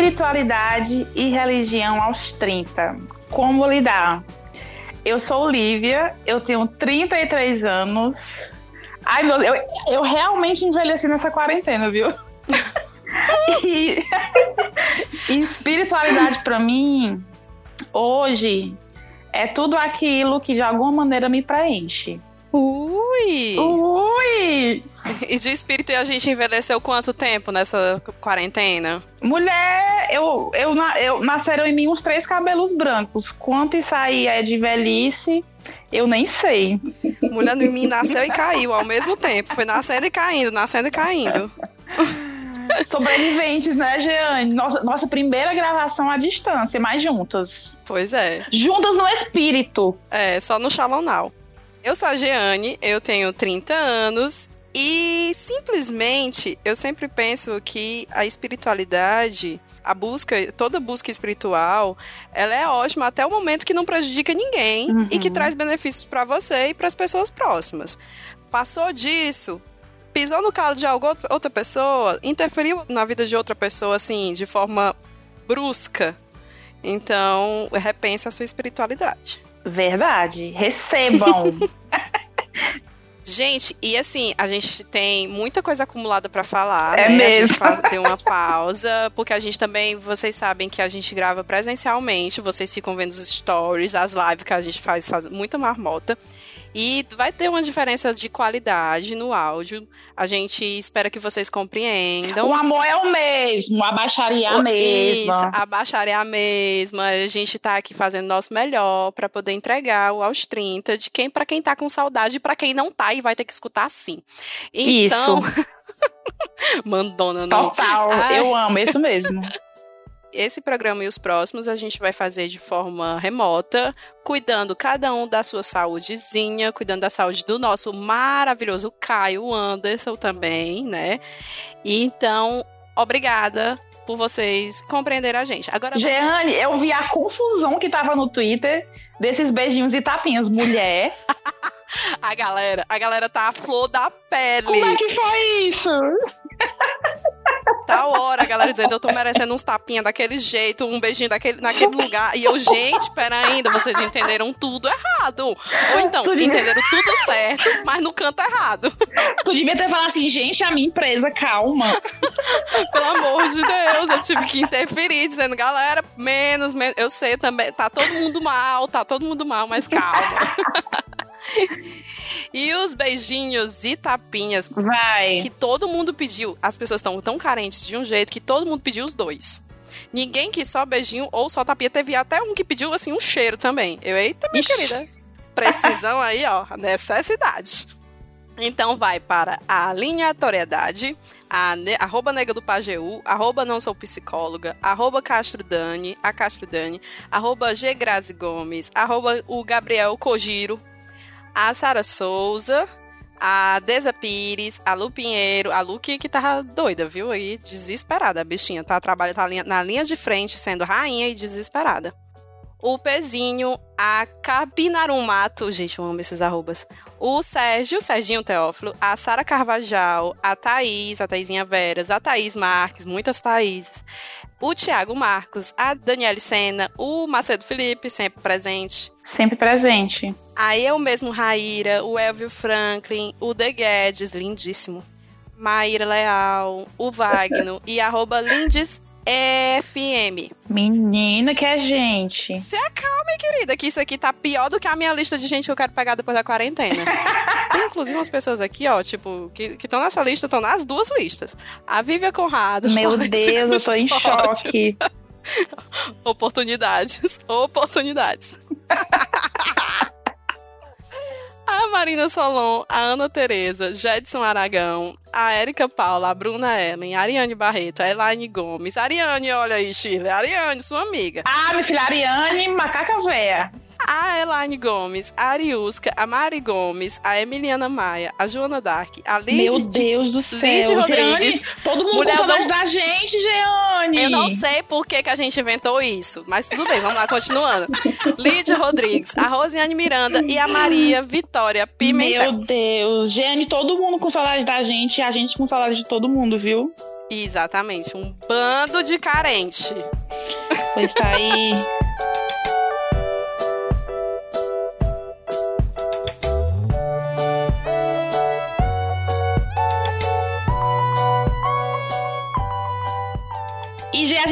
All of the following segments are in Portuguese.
Espiritualidade e religião aos 30. Como lidar? Eu sou Lívia, eu tenho 33 anos. Ai, meu eu, eu realmente envelheci nessa quarentena, viu? e, e espiritualidade para mim, hoje, é tudo aquilo que de alguma maneira me preenche. Ui! Ui! E de espírito a gente envelheceu quanto tempo nessa quarentena? Mulher, eu, eu, eu nasceram em mim uns três cabelos brancos. Quanto isso aí é de velhice, eu nem sei. Mulher em mim nasceu e caiu ao mesmo tempo. Foi nascendo e caindo, nascendo e caindo. Sobreviventes, né, Jeane? Nossa, nossa primeira gravação à distância, mas juntas. Pois é. Juntas no espírito. É, só no Shalom Now. Eu sou a Jeane, eu tenho 30 anos e simplesmente eu sempre penso que a espiritualidade, a busca, toda busca espiritual, ela é ótima até o momento que não prejudica ninguém uhum. e que uhum. traz benefícios para você e para as pessoas próximas. Passou disso, pisou no calo de alguma outra pessoa, interferiu na vida de outra pessoa, assim, de forma brusca. Então, repense a sua espiritualidade. Verdade. Recebam. Gente, e assim, a gente tem muita coisa acumulada para falar, é né? Mesmo. A gente deu uma pausa, porque a gente também, vocês sabem que a gente grava presencialmente, vocês ficam vendo os stories, as lives que a gente faz, faz muita marmota. E vai ter uma diferença de qualidade no áudio. A gente espera que vocês compreendam. O amor é o mesmo, a baixaria é a mesma. Isso, a baixaria é a mesma. A gente tá aqui fazendo nosso melhor para poder entregar o aos 30 de quem para quem tá com saudade e para quem não tá e vai ter que escutar assim. Então, isso. Mandona, não. Total, Ai. eu amo, é isso mesmo. esse programa e os próximos a gente vai fazer de forma remota, cuidando cada um da sua saúdezinha, cuidando da saúde do nosso maravilhoso Caio Anderson também, né? E então, obrigada por vocês compreenderem a gente. Agora, Jeane, eu vi a confusão que tava no Twitter desses beijinhos e tapinhas. Mulher. a galera, a galera tá a flor da pele. Como é que foi isso? tal hora, a galera dizendo, eu tô merecendo uns tapinhas daquele jeito, um beijinho daquele, naquele lugar. E eu, gente, pera ainda, vocês entenderam tudo errado. Ou então, tu entenderam devia... tudo certo, mas no canto errado. Tu devia ter falado assim, gente, a minha empresa, calma. Pelo amor de Deus, eu tive que interferir, dizendo, galera, menos, menos. Eu sei também, tá todo mundo mal, tá todo mundo mal, mas calma. E os beijinhos e tapinhas Vai. que todo mundo pediu. As pessoas estão tão carentes de um jeito que todo mundo pediu os dois. Ninguém quis só beijinho ou só tapinha. Teve até um que pediu, assim, um cheiro também. Eu, eita, minha Ixi. querida. Precisão aí, ó. Necessidade. Então vai para a aleatoriedade, a ne arroba nega do Pajeú, arroba não sou psicóloga, arroba Castro Dani, a Castro Dani, arroba G Grazi Gomes, arroba o Gabriel Cogiro, a Sara Souza, a Deza Pires, a Lu Pinheiro, a Lu que, que tava doida, viu? Aí, desesperada, a bichinha. Tá, trabalha, tá na linha de frente, sendo rainha e desesperada. O Pezinho, a Cabinarumato, gente, eu amo esses arrobas. O Sérgio, Serginho Teófilo, a Sara Carvajal, a Thaís, a Thaisinha Veras, a Thaís Marques, muitas Thaíses o Tiago Marcos, a Daniele Sena, o Macedo Felipe, sempre presente. Sempre presente. Aí eu mesmo, Raíra, o Elvio Franklin, o The Guedes, lindíssimo. Maíra Leal, o Wagner e arroba Lindes FM. Menina, que é gente. Se acalme, querida, que isso aqui tá pior do que a minha lista de gente que eu quero pegar depois da quarentena. Tem inclusive umas pessoas aqui, ó, tipo, que estão nessa lista, estão nas duas listas. A Vívia Conrado. Meu Deus, eu tô em choque. oportunidades. Oportunidades. A Marina Solon, a Ana Tereza, Jedson Aragão, a Érica Paula, a Bruna Ellen, a Ariane Barreto, a Elaine Gomes. Ariane, olha aí, Shirley. Ariane, sua amiga. Ah, minha filha, Ariane, macaca véia a Elaine Gomes, a Ariusca, a Mari Gomes, a Emiliana Maia, a Joana Dark, a Lidy... Meu Deus do céu, Lidy Rodrigues. Jeane, todo mundo mulher não... da gente, Jeane. Eu não sei por que, que a gente inventou isso, mas tudo bem, vamos lá, continuando. Lídia Rodrigues, a Rosiane Miranda e a Maria Vitória Pimentel. Meu Deus, Jeane, todo mundo com saudade da gente e a gente com saudade de todo mundo, viu? Exatamente, um bando de carente. Pois tá aí.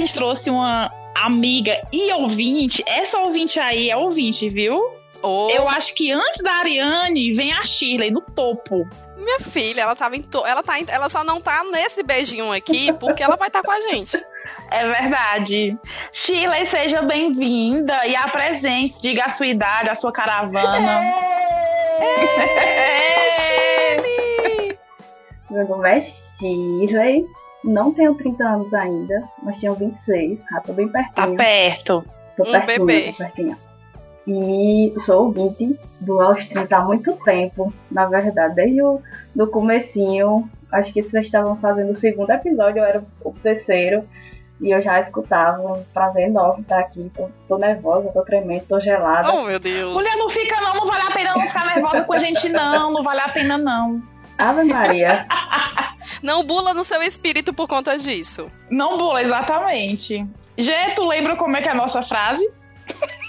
gente trouxe uma amiga e ouvinte. Essa ouvinte aí é ouvinte, viu? Oh, Eu acho que antes da Ariane vem a Shirley no topo. minha filha, ela tava em to... ela tá em- ela só não tá nesse beijinho aqui porque ela vai estar com a gente. É verdade. Shirley, seja bem-vinda e apresente, diga a sua idade, a sua caravana. Shirley! Meu nome é Shirley. Não tenho 30 anos ainda, mas tenho 26. Já tô bem Tá pertinho. perto. Tô Um pertinho, bebê. tô pertinho. E sou ouvinte do Aos 30 há muito tempo. Na verdade, desde o do comecinho. Acho que vocês estavam fazendo o segundo episódio, eu era o terceiro. E eu já escutava. Um prazer enorme estar aqui. Tô, tô nervosa, tô tremendo, tô gelada. Oh, meu Deus. Mulher, não fica não, não vale a pena não ficar nervosa com a gente não, não vale a pena não. Ave Maria. Não bula no seu espírito por conta disso. Não boa, exatamente. Gê, tu lembra como é que é a nossa frase?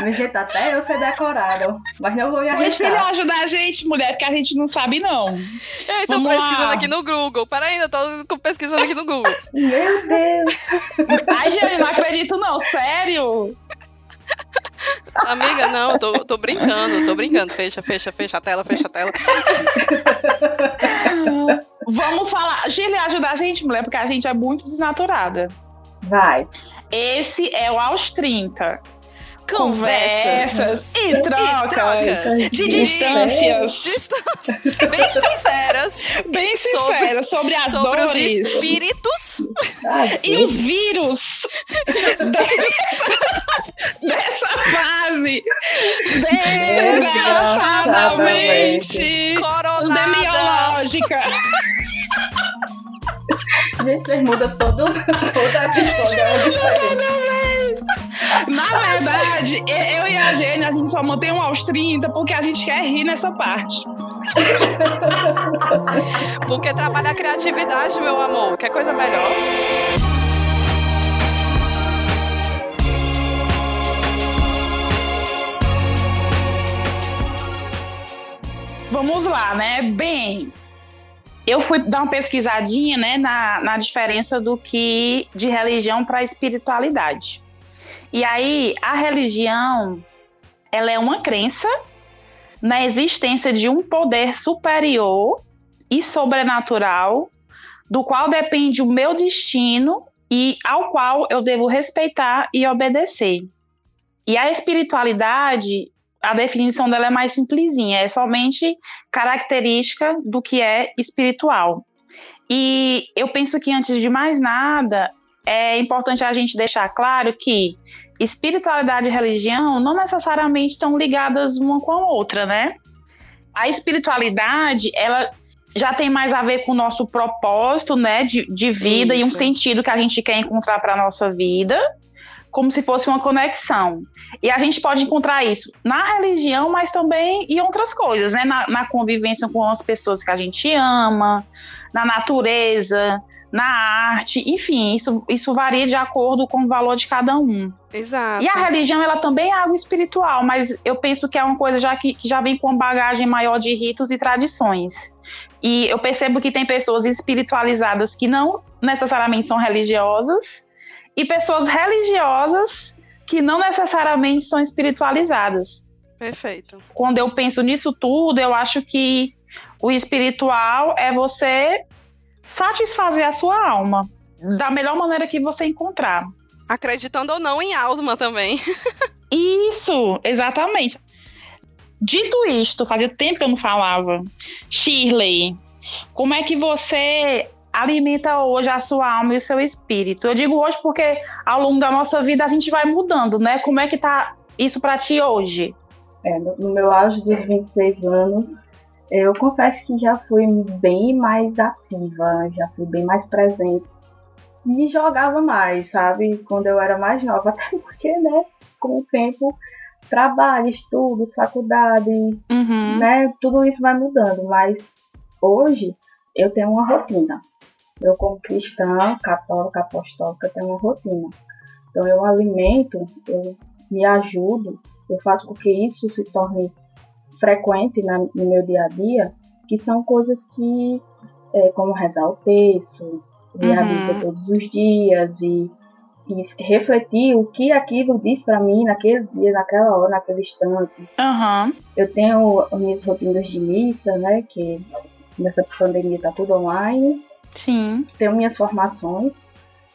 Me jeito até eu ser decorado. Mas não vou me Deixa ele arriscar. ajudar a gente, mulher, porque a gente não sabe não. Ei, tô Vamos pesquisando lá. aqui no Google. Peraí, eu tô pesquisando aqui no Google. Meu Deus. Ai, Gê, não acredito não, sério. Amiga, não, tô, tô brincando, tô brincando. Fecha, fecha, fecha a tela, fecha a tela. Vamos falar. Shirley, ajuda a gente, mulher, porque a gente é muito desnaturada. Vai. Esse é o aos 30. Conversas. e trocas. trocas. De distâncias. Distâncias. Bem sinceras Bem Sobre- sincera sobre as sobre os dores. espíritos Ai, E os vírus dessa, dessa fase desgraçadamente coronada. pandemiológica. Gente, vocês mudam todo, toda a episódio. Na verdade, eu e a Gênia, a gente só mantém um aos 30 porque a gente quer rir nessa parte. Porque trabalha a criatividade, meu amor. Quer coisa melhor? Vamos lá, né? Bem, eu fui dar uma pesquisadinha, né, na, na diferença do que de religião para espiritualidade. E aí, a religião, ela é uma crença na existência de um poder superior e sobrenatural, do qual depende o meu destino e ao qual eu devo respeitar e obedecer. E a espiritualidade a definição dela é mais simplesinha, é somente característica do que é espiritual. E eu penso que antes de mais nada, é importante a gente deixar claro que espiritualidade e religião não necessariamente estão ligadas uma com a outra, né? A espiritualidade, ela já tem mais a ver com o nosso propósito, né, de, de vida e um Isso. sentido que a gente quer encontrar para nossa vida, como se fosse uma conexão. E a gente pode encontrar isso na religião, mas também em outras coisas, né? Na, na convivência com as pessoas que a gente ama, na natureza, na arte, enfim, isso, isso varia de acordo com o valor de cada um. Exato. E a religião, ela também é algo espiritual, mas eu penso que é uma coisa já que, que já vem com bagagem maior de ritos e tradições. E eu percebo que tem pessoas espiritualizadas que não necessariamente são religiosas e pessoas religiosas que não necessariamente são espiritualizadas. Perfeito. Quando eu penso nisso tudo, eu acho que o espiritual é você satisfazer a sua alma da melhor maneira que você encontrar. Acreditando ou não em alma também. Isso, exatamente. Dito isto, fazia tempo que eu não falava. Shirley, como é que você alimenta hoje a sua alma e o seu espírito? Eu digo hoje porque ao longo da nossa vida a gente vai mudando, né? Como é que tá isso pra ti hoje? É, no, no meu auge dos 26 anos, eu confesso que já fui bem mais ativa, já fui bem mais presente. Me jogava mais, sabe? Quando eu era mais nova, até porque, né, com o tempo, trabalho, estudo, faculdade, Uhum. né, tudo isso vai mudando, mas hoje eu tenho uma rotina. Eu, como cristã, católica, apostólica, tenho uma rotina. Então, eu alimento, eu me ajudo, eu faço com que isso se torne frequente na, no meu dia a dia, que são coisas que, é, como rezar o texto, ler uhum. a Bíblia todos os dias e, e refletir o que aquilo diz para mim naquele dia, naquela hora, naquele instante. Uhum. Eu tenho as minhas rotinas de missa, né, que nessa pandemia tá tudo online. Sim. Tenho minhas formações,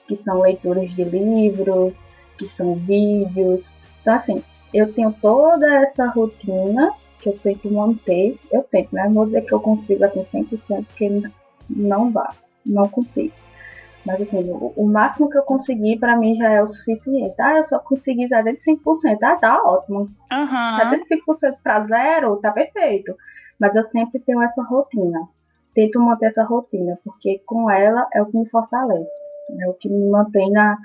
que são leituras de livros, que são vídeos. Então, assim, eu tenho toda essa rotina que eu tento manter. Eu tento, né? Não vou dizer que eu consigo assim 100%, porque não dá. Não consigo. Mas assim, o, o máximo que eu consegui para mim já é o suficiente. Ah, eu só consegui 75%. Ah, tá ótimo. Uhum. 75% para zero, tá perfeito. Mas eu sempre tenho essa rotina. Tento manter essa rotina, porque com ela é o que me fortalece. É o que me mantém na,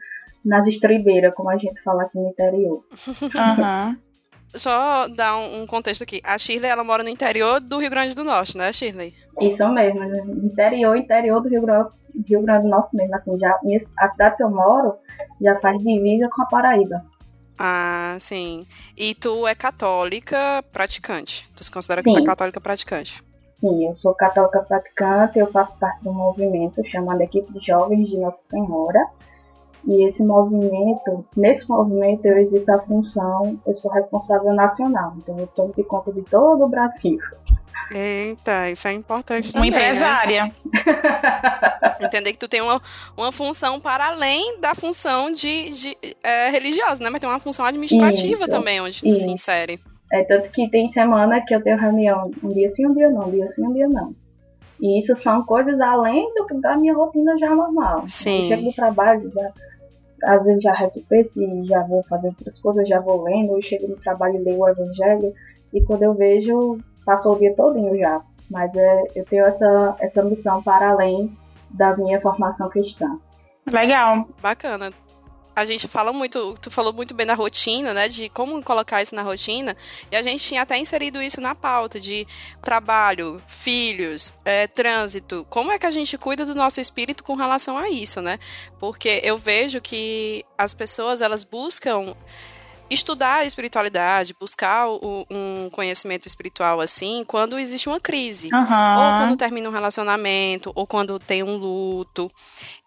nas estribeiras, como a gente fala aqui no interior. Uhum. Só dar um, contexto aqui. A Shirley, ela mora no interior do Rio Grande do Norte, né, Shirley? Isso mesmo, interior, interior do Rio Grande, Rio Grande do Norte mesmo. Assim, já, a cidade que eu moro já faz divisa com a Paraíba. Ah, sim. E tu é católica praticante? Tu se considera sim. é católica praticante? Sim, eu sou católica praticante, eu faço parte de um movimento chamado Equipe de Jovens de Nossa Senhora. E esse movimento, nesse movimento eu exerço a função, eu sou responsável nacional, então eu tomo de conta de todo o Brasil. Eita, isso é importante também. Uma né? empresária. Né? Entender que tu tem uma, uma função para além da função de, de é, religiosa, né? Mas tem uma função administrativa isso, também, onde tu isso. se insere. É tanto que tem semana que eu tenho reunião um dia sim, um dia não, um dia sim, um dia não. E isso são coisas além do, da minha rotina já normal. Sim. Eu chego do trabalho, já, às vezes já rezo e já vou fazer outras coisas, já vou lendo, eu chego no trabalho e leio o evangelho, e quando eu vejo, passou o dia todinho já. Mas é, eu tenho essa, essa missão para além da minha formação cristã. Legal. Bacana a gente fala muito, tu falou muito bem da rotina, né? De como colocar isso na rotina. E a gente tinha até inserido isso na pauta de trabalho, filhos, é, trânsito. Como é que a gente cuida do nosso espírito com relação a isso, né? Porque eu vejo que as pessoas elas buscam estudar a espiritualidade, buscar o, um conhecimento espiritual assim, quando existe uma crise. Uhum. Ou quando termina um relacionamento, ou quando tem um luto.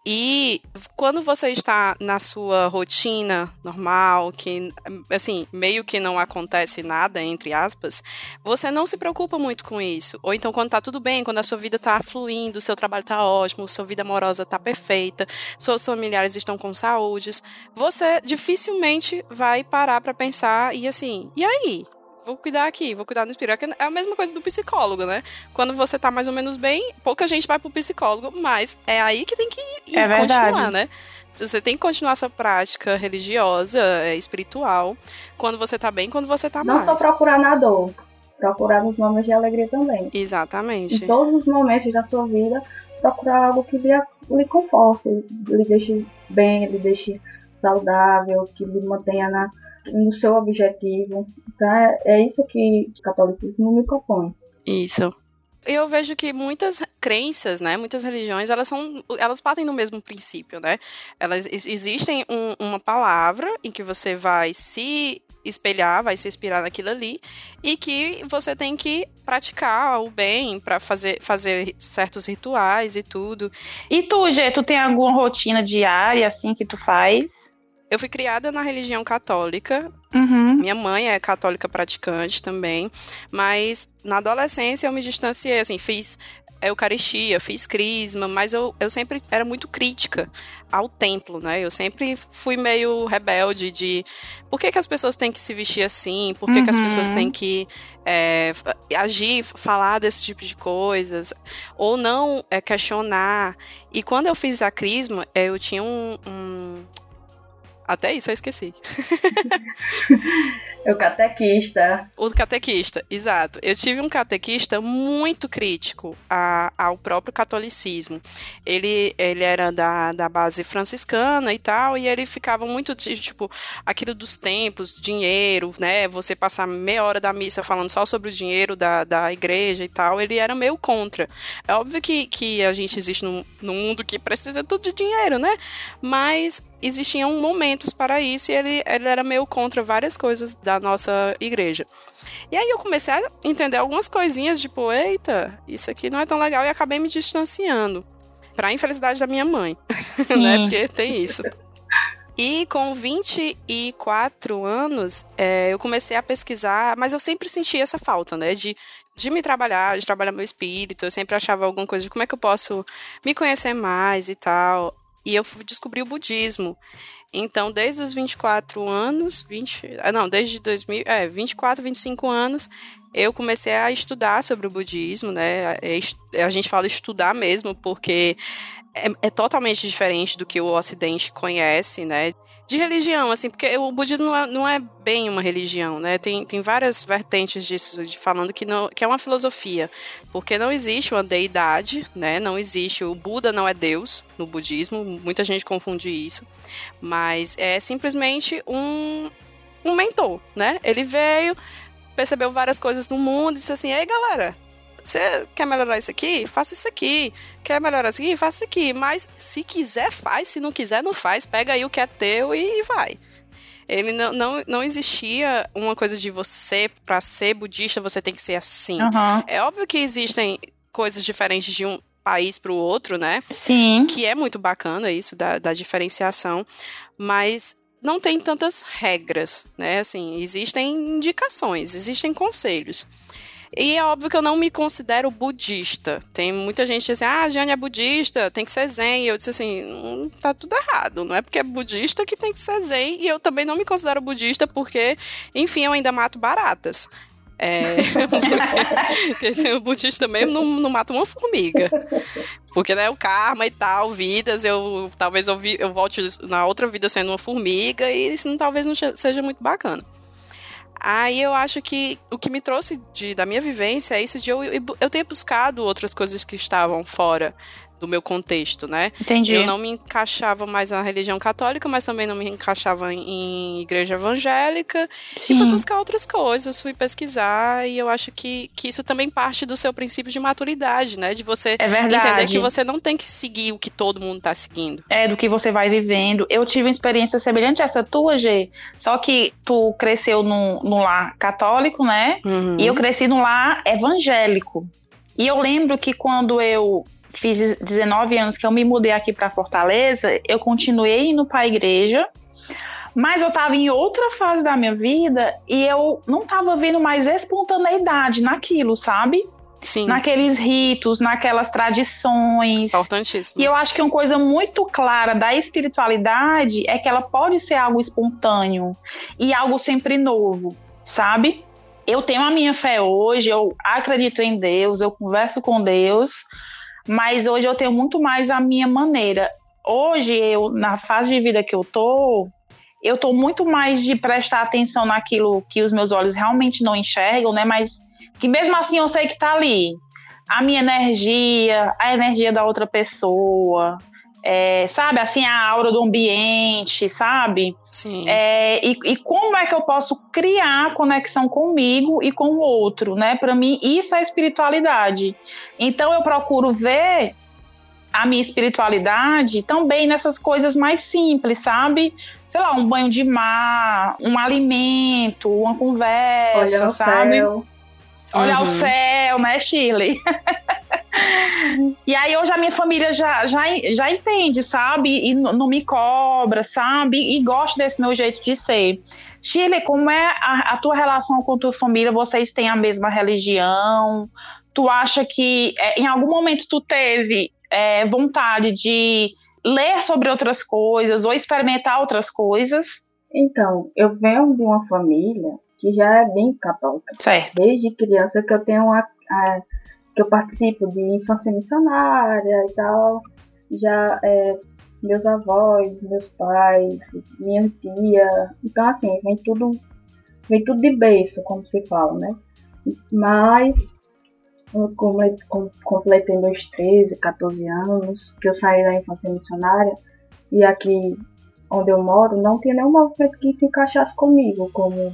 E quando você está na sua rotina normal, que assim, meio que não acontece nada, entre aspas, você não se preocupa muito com isso. Ou então quando tá tudo bem, quando a sua vida tá fluindo, seu trabalho tá ótimo, sua vida amorosa tá perfeita, seus familiares estão com saúde, você dificilmente vai parar para pensar e assim, e aí? vou cuidar aqui, vou cuidar no espírito. É a mesma coisa do psicólogo, né? Quando você tá mais ou menos bem, pouca gente vai pro psicólogo, mas é aí que tem que ir, é continuar, né? Você tem que continuar sua prática religiosa, é, espiritual, quando você tá bem, quando você tá Não mal. Não só procurar na dor, procurar nos momentos de alegria também. Exatamente. Em todos os momentos da sua vida, procurar algo que lhe, lhe conforte, lhe deixe bem, lhe deixe saudável, que lhe mantenha na, no seu objetivo. Então é, é isso que o catolicismo me propõe. Isso. Eu vejo que muitas crenças, né, muitas religiões, elas são, elas partem do mesmo princípio, né? Elas existem um, uma palavra em que você vai se espelhar, vai se inspirar naquilo ali e que você tem que praticar o bem para fazer, fazer certos rituais e tudo. E tu, Gê, tu tem alguma rotina diária assim que tu faz? Eu fui criada na religião católica. Uhum. Minha mãe é católica praticante também. Mas na adolescência eu me distanciei, assim, fiz Eucaristia, fiz crisma, mas eu, eu sempre era muito crítica ao templo, né? Eu sempre fui meio rebelde de por que, que as pessoas têm que se vestir assim, por que, uhum. que as pessoas têm uhum. que é, agir, falar desse tipo de coisas, ou não é, questionar. E quando eu fiz a crisma, é, eu tinha um, um até isso eu esqueci. O catequista. O catequista, exato. Eu tive um catequista muito crítico a, ao próprio catolicismo. Ele, ele era da, da base franciscana e tal, e ele ficava muito, tipo, aquilo dos templos, dinheiro, né? Você passar meia hora da missa falando só sobre o dinheiro da, da igreja e tal, ele era meio contra. É óbvio que, que a gente existe num, num mundo que precisa tudo de dinheiro, né? Mas existiam momentos para isso e ele, ele era meio contra várias coisas da nossa igreja. E aí eu comecei a entender algumas coisinhas, tipo, eita, isso aqui não é tão legal, e acabei me distanciando. Pra infelicidade da minha mãe, né? Porque tem isso. E com 24 anos, é, eu comecei a pesquisar, mas eu sempre senti essa falta, né? De, de me trabalhar, de trabalhar meu espírito. Eu sempre achava alguma coisa de como é que eu posso me conhecer mais e tal. E eu descobri o budismo. Então, desde os 24 anos, 20, ah, não, desde 2000, é, 24, 25 anos, eu comecei a estudar sobre o budismo, né? É, a gente fala estudar mesmo, porque é, é totalmente diferente do que o Ocidente conhece, né? De religião, assim, porque o budismo não é, não é, bem uma religião, né? Tem, tem várias vertentes disso, de, falando que, não, que é uma filosofia, porque não existe uma deidade, né? Não existe, o Buda não é Deus no budismo, muita gente confunde isso, mas é simplesmente um, um mentor, né? Ele veio, percebeu várias coisas no mundo e disse assim, ei galera, você quer melhorar isso aqui? Faça isso aqui. Quer melhorar isso aqui? Faça isso aqui. Mas se quiser, faz. Se não quiser, não faz. Pega aí o que é teu e vai. Ele não, não, não existia uma coisa de você, para ser budista, você tem que ser assim. Uhum. É óbvio que existem coisas diferentes de um país para o outro, né? Sim. Que é muito bacana isso da, da diferenciação. Mas não tem tantas regras, né? Assim, existem indicações, existem conselhos. E é óbvio que eu não me considero budista. Tem muita gente assim, ah, Jane é budista, tem que ser zen. E eu disse assim, hum, tá tudo errado. Não é porque é budista que tem que ser zen. E eu também não me considero budista porque, enfim, eu ainda mato baratas. É, porque, assim, o budista mesmo não, não mata uma formiga. Porque, né, o karma e tal, vidas, eu talvez eu, vi, eu volte na outra vida sendo uma formiga e isso não, talvez não seja muito bacana. Aí eu acho que o que me trouxe de, da minha vivência é isso de eu, eu ter buscado outras coisas que estavam fora do meu contexto, né? Entendi. Eu não me encaixava mais na religião católica, mas também não me encaixava em, igreja evangélica. Sim. E fui buscar outras coisas, fui pesquisar, e eu acho que, que isso também parte do seu princípio de maturidade, né? De você é entender que você não tem que seguir o que todo mundo tá seguindo. É, do que você vai vivendo. Eu tive uma experiência semelhante a essa tua, G, só que tu cresceu num, num lar católico, né? Uhum. E eu cresci num lar evangélico. E eu lembro que quando eu fiz 19 anos que eu me mudei aqui para Fortaleza, eu continuei indo para a igreja, mas eu estava em outra fase da minha vida e eu não estava vendo mais espontaneidade naquilo, sabe? Sim. Naqueles ritos, naquelas tradições. Importantíssimo. E eu acho que uma coisa muito clara da espiritualidade é que ela pode ser algo espontâneo e algo sempre novo, sabe? Eu tenho a minha fé hoje, eu acredito em Deus, eu converso com Deus, mas hoje eu tenho muito mais a minha maneira. Hoje, eu, na fase de vida que eu tô, eu tô muito mais de prestar atenção naquilo que os meus olhos realmente não enxergam, né? Mas que mesmo assim eu sei que tá ali. A minha energia, a energia da outra pessoa, é, sabe, assim, a aura do ambiente, sabe? Sim. É, e, e, como é que eu posso criar conexão comigo e com o outro, né? Para mim, isso é espiritualidade. Então, eu procuro ver a minha espiritualidade também nessas coisas mais simples, sabe? Sei lá, um banho de mar, um alimento, uma conversa, Olhar sabe? Céu. Olhar Uhum. o céu, né, Shirley? e aí hoje a minha família já, já, já entende, sabe? E não me cobra, sabe? E gosta desse meu jeito de ser. Shirley, como é a, a tua relação com tua família? Vocês têm a mesma religião? Tu acha que é, em algum momento tu teve é, vontade de ler sobre outras coisas ou experimentar outras coisas? Então, eu venho de uma família que já é bem católica. Certo. Desde criança que eu tenho a, a- que eu participo de infância missionária e tal. Já é, meus avós, meus pais, minha tia. Então assim, vem tudo vem tudo de berço, como se fala, né? Mas eu completei meus 13, 14 anos, que eu saí da infância missionária, e aqui onde eu moro não tinha nenhum movimento que se encaixasse comigo, como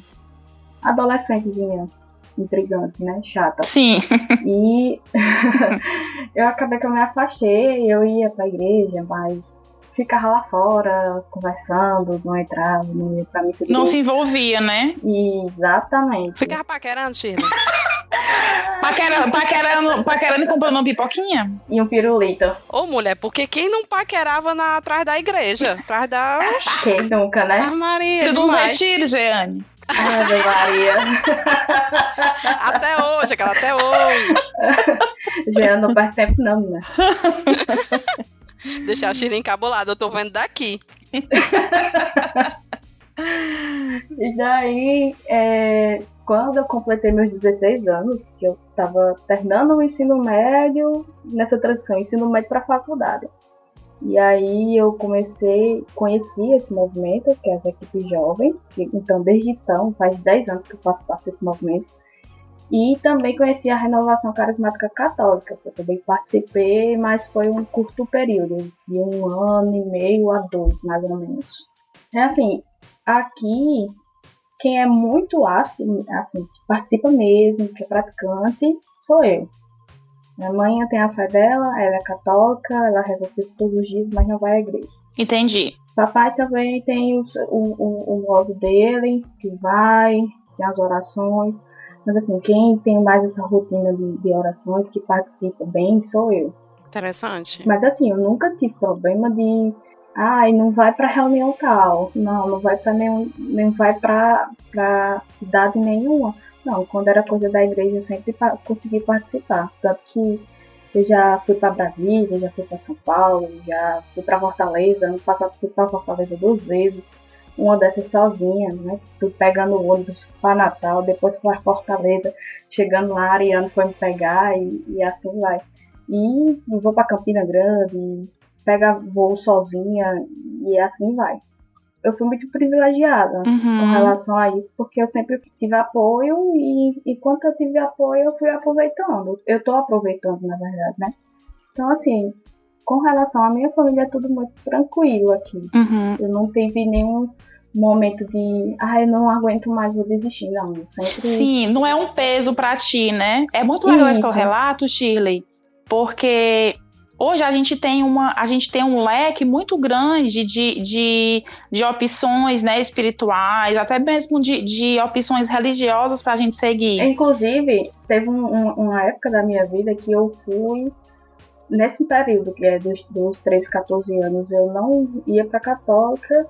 adolescentezinha intrigante, né? Chata. Sim. E eu acabei que eu me afastei, eu ia pra igreja, mas ficava lá fora, conversando, não entrava, não ia pra mim. Não se envolvia, né? Exatamente. Ficava paquerando, Shirley? paquerando, paquerando, paquerando e comprando uma pipoquinha? E um pirulito. Ô, mulher, porque quem não paquerava na, atrás da igreja? Atrás da... Quem nunca, né? Ah, Maria, Tudo uns retiros, Jeane. Ave Maria. Até hoje, aquela até hoje. Já não faz tempo não, né? Deixar a China encabulada, eu tô vendo daqui. e daí, é, quando eu completei meus 16 anos, que eu tava terminando o ensino médio, nessa transição, ensino médio para faculdade. E aí eu comecei, conheci esse movimento, que é as equipes jovens, que, então desde então, faz 10 anos que eu faço parte desse movimento. E também conheci a renovação carismática católica, que eu também participei, mas foi um curto período, de um ano e meio a dois, mais ou menos. É assim, aqui, quem é muito ácido, assim, participa mesmo, que é praticante, sou eu. Minha mãe tem a fé dela, ela é católica, ela resolve todos os dias, mas não vai à igreja. Entendi. Papai também tem o, o, o modo dele, que vai, tem as orações. Mas assim, quem tem mais essa rotina de, de orações, que participa bem, sou eu. Interessante. Mas assim, eu nunca tive problema de ai, não vai para reunião tal, não, não vai para nenhum, não vai para cidade nenhuma. Não, quando era coisa da igreja eu sempre consegui participar. Tanto que eu já fui para Brasília, já fui para São Paulo, já fui para Fortaleza. Ano passado fui para Fortaleza duas vezes. Uma dessas sozinha, né? Fui pegando o ônibus para Natal, depois fui para Fortaleza. Chegando lá, a Ariane foi me pegar e, e assim vai. E vou para Campina Grande, pega voo sozinha e assim vai eu fui muito privilegiada uhum. com relação a isso, porque eu sempre tive apoio e enquanto eu tive apoio eu fui aproveitando. Eu tô aproveitando, na verdade, né? Então, assim, com relação à minha família, é tudo muito tranquilo aqui. Uhum. Eu não tive nenhum momento de, ah, eu não aguento mais, vou desistir. Não, sempre. Sim, não é um peso para ti, né? É muito legal esse teu relato, Shirley, porque Hoje a gente tem, uma, a gente tem um leque muito grande de, de, de opções né, espirituais, até mesmo de, de opções religiosas para a gente seguir. Inclusive, teve um, um, uma época da minha vida que eu fui, nesse período, que é dos, dos 13, 14 anos, eu não ia para católica,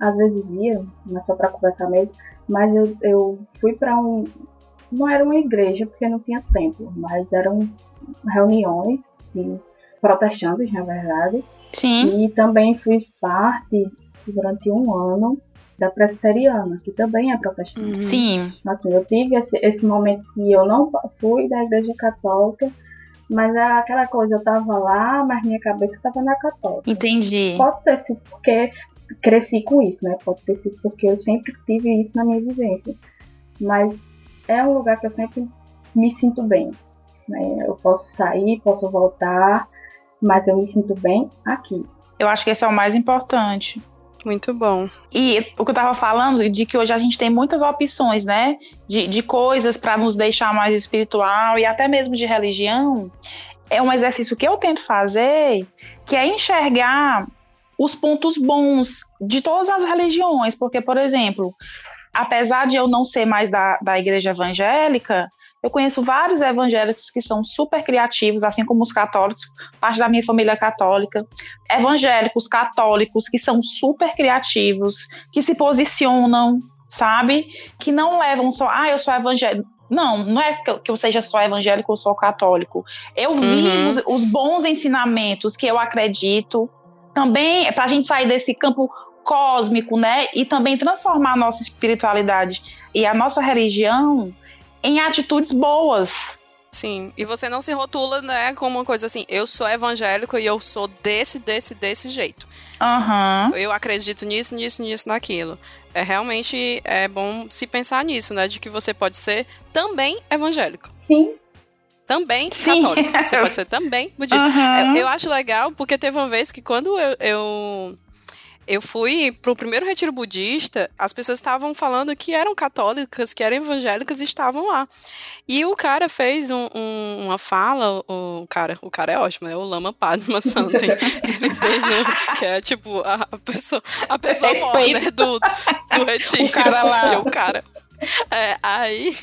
às vezes ia, mas só para conversar mesmo, mas eu, eu fui para um. Não era uma igreja, porque não tinha tempo, mas eram reuniões que protestantes, na verdade. Sim. E também fiz parte durante um ano da presbiteriana, que também é protestante. Uhum. Sim. Assim, eu tive esse, esse momento que eu não fui da igreja católica, mas é aquela coisa, eu tava lá, mas minha cabeça tava na católica. Entendi. Pode ser se porque cresci com isso, né? Pode ter sido porque eu sempre tive isso na minha vivência. Mas é um lugar que eu sempre me sinto bem. Né? Eu posso sair, posso voltar, mas eu me sinto bem aqui. Eu acho que esse é o mais importante. Muito bom. E o que eu tava falando, de que hoje a gente tem muitas opções, né? De, de coisas para nos deixar mais espiritual e até mesmo de religião. É um exercício que eu tento fazer, que é enxergar os pontos bons de todas as religiões. Porque, por exemplo, apesar de eu não ser mais da, da igreja evangélica, eu conheço vários evangélicos que são super criativos, assim como os católicos, parte da minha família é católica. Evangélicos, católicos, que são super criativos, que se posicionam, sabe? Que não levam só, ah, eu sou evangélico. Não, não é que eu seja só evangélico ou só católico. Eu vi uhum. os, os bons ensinamentos que eu acredito. Também é para a gente sair desse campo cósmico, né? E também transformar a nossa espiritualidade e a nossa religião em atitudes boas. Sim, e você não se rotula, né, como uma coisa assim, eu sou evangélico e eu sou desse, desse, desse jeito. Uhum. Eu acredito nisso, nisso, nisso, naquilo. é realmente é bom se pensar nisso, né? De que você pode ser também evangélico. Sim. Também Sim. católico. Você pode ser também budista. Uhum. Eu, eu, acho legal porque teve uma vez que quando eu, eu eu fui pro primeiro retiro budista, as pessoas estavam falando que eram católicas, que eram evangélicas e estavam lá. E o cara fez um, um, uma fala, o cara, o cara é ótimo, é o Lama Padma Santen. Ele fez um, que é tipo a, pessoa, a pessoa mor, né, do, do retiro. O cara lá. E o cara. É, aí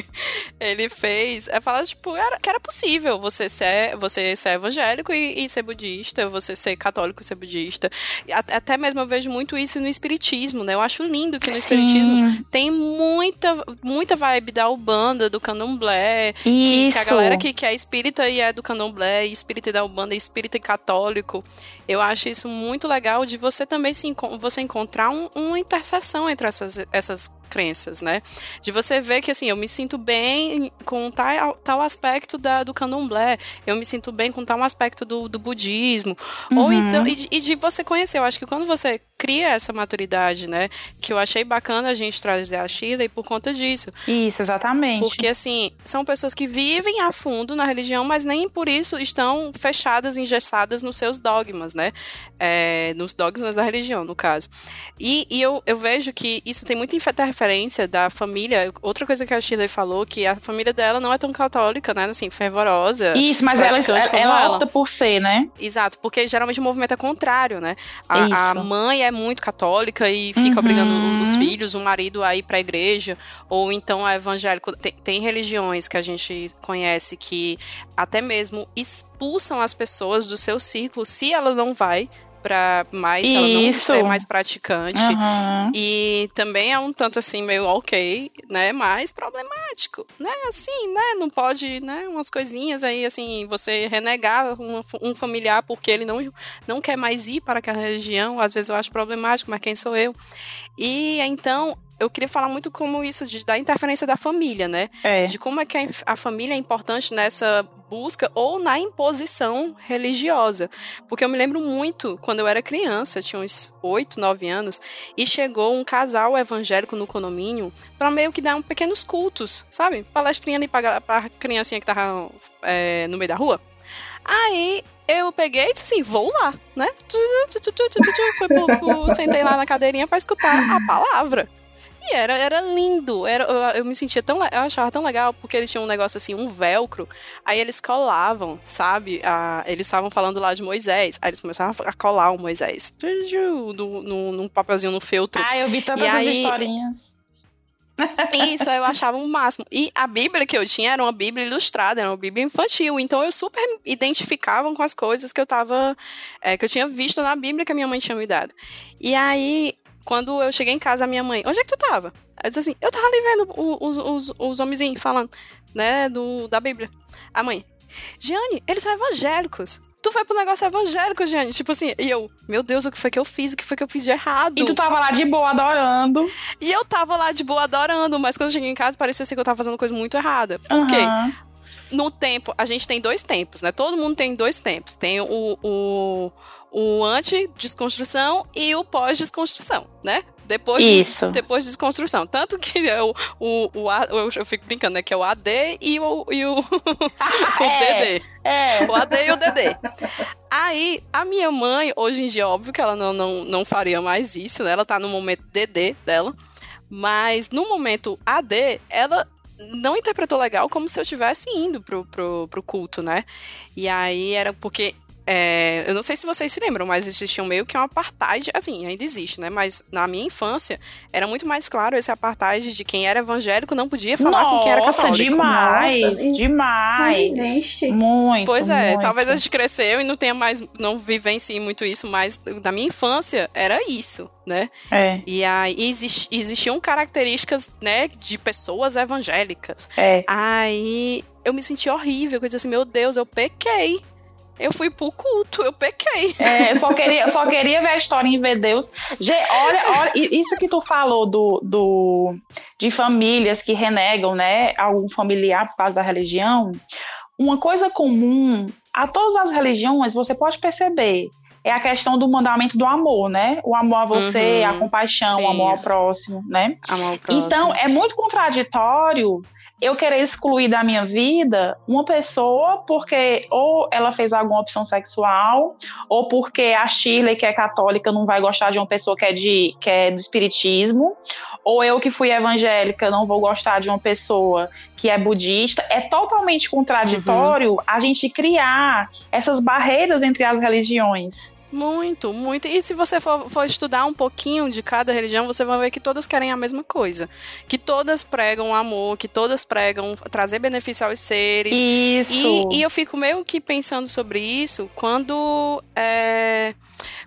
ele fez. É falar, tipo, era, que era possível você ser, você ser evangélico e, e ser budista, você ser católico e ser budista. E até mesmo eu vejo muito isso no espiritismo, né? Eu acho lindo que no Sim. espiritismo tem muita, muita vibe da Ubanda, do candomblé. Que, que, a galera que, que é espírita e é do candomblé, espírita e da Ubanda, espírita e católico. Eu acho isso muito legal de você também se, você encontrar um, uma interseção entre essas, essas crenças, né? De você ver que, assim, eu me sinto bem com tal, tal aspecto da, do candomblé, eu me sinto bem com tal aspecto do, do budismo. Uhum. Ou então, e, e, de você conhecer, eu acho que quando você cria essa maturidade, né? Que eu achei bacana a gente trazer a Sheila e por conta disso. Isso, exatamente. Porque, assim, são pessoas que vivem a fundo na religião, mas nem por isso estão fechadas, engessadas nos seus dogmas, né? É, nos dogmas da religião, no caso. E, e eu, eu vejo que isso tem muita interferência da família. Outra coisa que a Shirley falou, que a família dela não é tão católica, né? Assim, fervorosa. Isso, mas ela, ela, ela opta por ser, né? Exato, porque geralmente o movimento é contrário, né? A, a mãe é muito católica e fica uhum. obrigando os filhos, o marido a ir pra igreja, ou então a evangélico. Tem, tem religiões que a gente conhece que até mesmo expulsam as pessoas do seu círculo se ela não vai para mais, Isso. ela não é mais praticante. Uhum. E também é um tanto assim, meio ok, né? Mais problemático, né? Assim, né? Não pode, né? Umas coisinhas aí, assim, você renegar um, um familiar porque ele não, não quer mais ir para aquela região, às vezes eu acho problemático, mas quem sou eu? E então eu queria falar muito como isso de, da interferência da família, né? É. De como é que a, a família é importante nessa busca ou na imposição religiosa. Porque eu me lembro muito, quando eu era criança, tinha uns 8, 9 anos, e chegou um casal evangélico no condomínio para meio que dar um pequenos cultos, sabe? Palestrinha ali pra, pra criancinha que tava é, no meio da rua. Aí eu peguei e disse assim, vou lá, né? Fui pro, pro, sentei lá na cadeirinha para escutar a palavra. E era, era lindo. Era, eu, eu, me sentia tão. Eu achava tão legal, porque eles tinham um negócio assim, um velcro. Aí eles colavam, sabe? Ah, eles estavam falando lá de Moisés. Aí eles começavam a colar o Moisés. No, no, num papelzinho no feltro. Ah, eu vi todas as historinhas. Isso, eu achava o um máximo. E a Bíblia que eu tinha era uma Bíblia ilustrada, era uma Bíblia infantil. Então eu super identificava com as coisas que eu tava. É, que eu tinha visto na Bíblia que a minha mãe tinha me dado. E aí quando eu cheguei em casa, a minha mãe, onde é que tu tava? Eu disse assim, eu tava ali vendo os, os, os homenzinhos falando, né, do, da Bíblia. A mãe, Giane, eles são evangélicos. Tu vai pro negócio evangélico, Giane. Tipo assim, e eu, meu Deus, o que foi que eu fiz? O que foi que eu fiz de errado? E tu tava lá de boa adorando. E eu tava lá de boa adorando, mas quando eu cheguei em casa parecia assim que eu tava fazendo coisa muito errada. Por uhum. quê? No tempo, a gente tem dois tempos, né? Todo mundo tem dois tempos. Tem o, o o anti-desconstrução e o pós-desconstrução, né? Depois, Isso. De, depois de desconstrução. Tanto que é o, o, o, eu, eu fico brincando, né? Que é o AD e o, e o, o é, DD. É. O AD e o DD. Aí, a minha mãe, hoje em dia, óbvio que ela não, não, não faria mais isso, né? Ela tá no momento DD dela. Mas no momento AD, ela não interpretou legal como se eu estivesse indo pro, pro, pro culto, né? E aí era porque é, eu não sei se vocês se lembram, mas existia um meio que um apartheid, assim, ainda existe, né? Mas na minha infância era muito mais claro esse apartheid de quem era evangélico não podia falar Nossa, com quem era católico. demais, Nossa, demais. Muito. Pois é, muito. talvez a gente cresceu e não tenha mais, não vivencie muito isso, mas na minha infância era isso, né? É. E aí exist, existiam características, né, de pessoas evangélicas. É. Aí eu me senti horrível, eu disse assim, meu Deus, eu pequei eu fui pro culto, eu pequei. É, eu só queria, só queria ver a história em ver Deus. olha, olha, isso que tu falou do, do, de famílias que renegam, né, algum familiar por causa da religião. Uma coisa comum a todas as religiões, você pode perceber é a questão do mandamento do amor, né? O amor a você, uhum, a compaixão, sim. o amor ao próximo, né? Amor ao próximo. Então, é muito contraditório eu querer excluir da minha vida uma pessoa porque ou ela fez alguma opção sexual, ou porque a Shirley, que é católica, não vai gostar de uma pessoa que é, de, que é do espiritismo, ou eu que fui evangélica não vou gostar de uma pessoa que é budista. É totalmente contraditório uhum. a gente criar essas barreiras entre as religiões. Muito, muito. E se você for, for, estudar um pouquinho de cada religião, você vai ver que todas querem a mesma coisa. Que todas pregam amor, que todas pregam trazer benefício aos seres. Isso. E, e eu fico meio que pensando sobre isso quando. É,